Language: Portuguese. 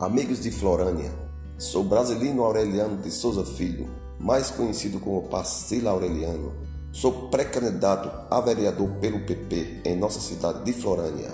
Amigos de Florânia, sou Brasilino Aureliano de Souza Filho, mais conhecido como Pacila Aureliano. Sou pré-candidato a vereador pelo PP em nossa cidade de Florânia.